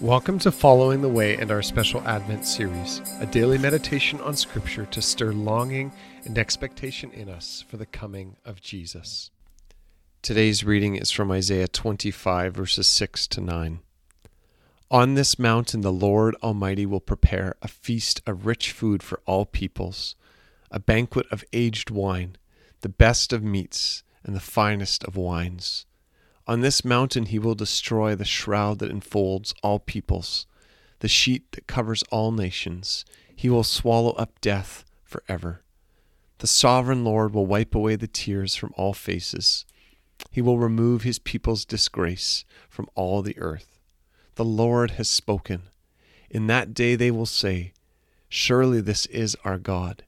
Welcome to Following the Way and our special Advent series, a daily meditation on Scripture to stir longing and expectation in us for the coming of Jesus. Today's reading is from Isaiah 25, verses 6 to 9. On this mountain, the Lord Almighty will prepare a feast of rich food for all peoples, a banquet of aged wine, the best of meats, and the finest of wines on this mountain he will destroy the shroud that enfolds all peoples, the sheet that covers all nations. He will swallow up death forever. The sovereign Lord will wipe away the tears from all faces. He will remove his people's disgrace from all the earth. The Lord has spoken. In that day they will say, Surely this is our God.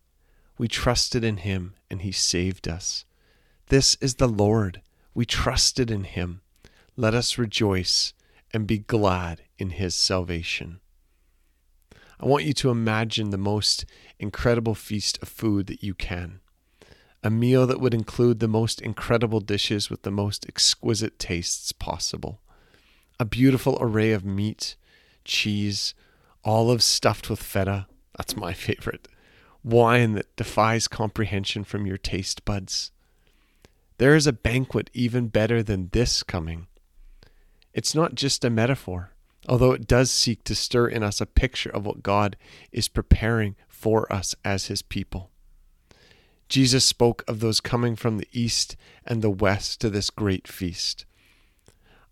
We trusted in him, and he saved us. This is the Lord we trusted in him. Let us rejoice and be glad in his salvation. I want you to imagine the most incredible feast of food that you can. A meal that would include the most incredible dishes with the most exquisite tastes possible. A beautiful array of meat, cheese, olives stuffed with feta. That's my favorite. Wine that defies comprehension from your taste buds there is a banquet even better than this coming. It's not just a metaphor, although it does seek to stir in us a picture of what God is preparing for us as his people. Jesus spoke of those coming from the east and the west to this great feast.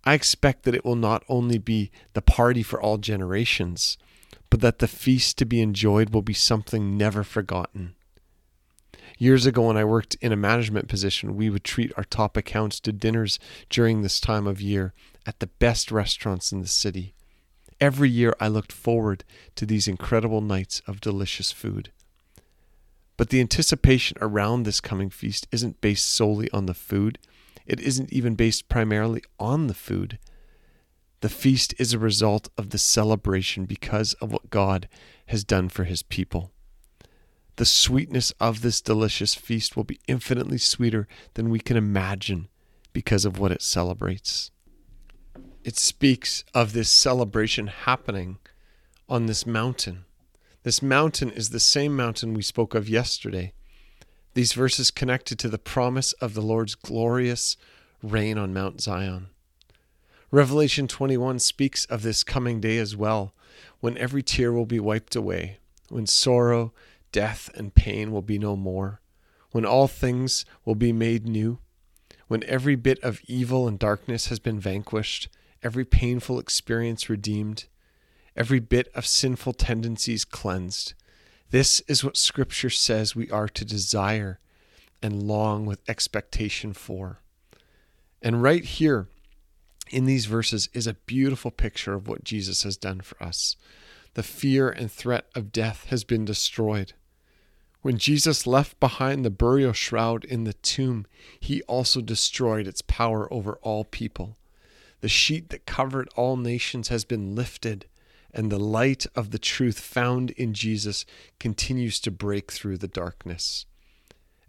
I expect that it will not only be the party for all generations, but that the feast to be enjoyed will be something never forgotten. Years ago, when I worked in a management position, we would treat our top accounts to dinners during this time of year at the best restaurants in the city. Every year, I looked forward to these incredible nights of delicious food. But the anticipation around this coming feast isn't based solely on the food. It isn't even based primarily on the food. The feast is a result of the celebration because of what God has done for his people the sweetness of this delicious feast will be infinitely sweeter than we can imagine because of what it celebrates. It speaks of this celebration happening on this mountain. This mountain is the same mountain we spoke of yesterday. These verses connected to the promise of the Lord's glorious reign on Mount Zion. Revelation 21 speaks of this coming day as well, when every tear will be wiped away, when sorrow death and pain will be no more, when all things will be made new, when every bit of evil and darkness has been vanquished, every painful experience redeemed, every bit of sinful tendencies cleansed. This is what Scripture says we are to desire and long with expectation for. And right here in these verses is a beautiful picture of what Jesus has done for us. The fear and threat of death has been destroyed. When Jesus left behind the burial shroud in the tomb, he also destroyed its power over all people. The sheet that covered all nations has been lifted, and the light of the truth found in Jesus continues to break through the darkness.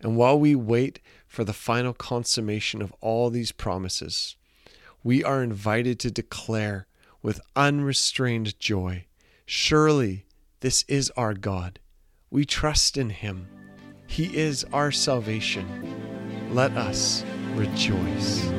And while we wait for the final consummation of all these promises, we are invited to declare with unrestrained joy Surely this is our God we trust in him. He is our salvation. Let us rejoice.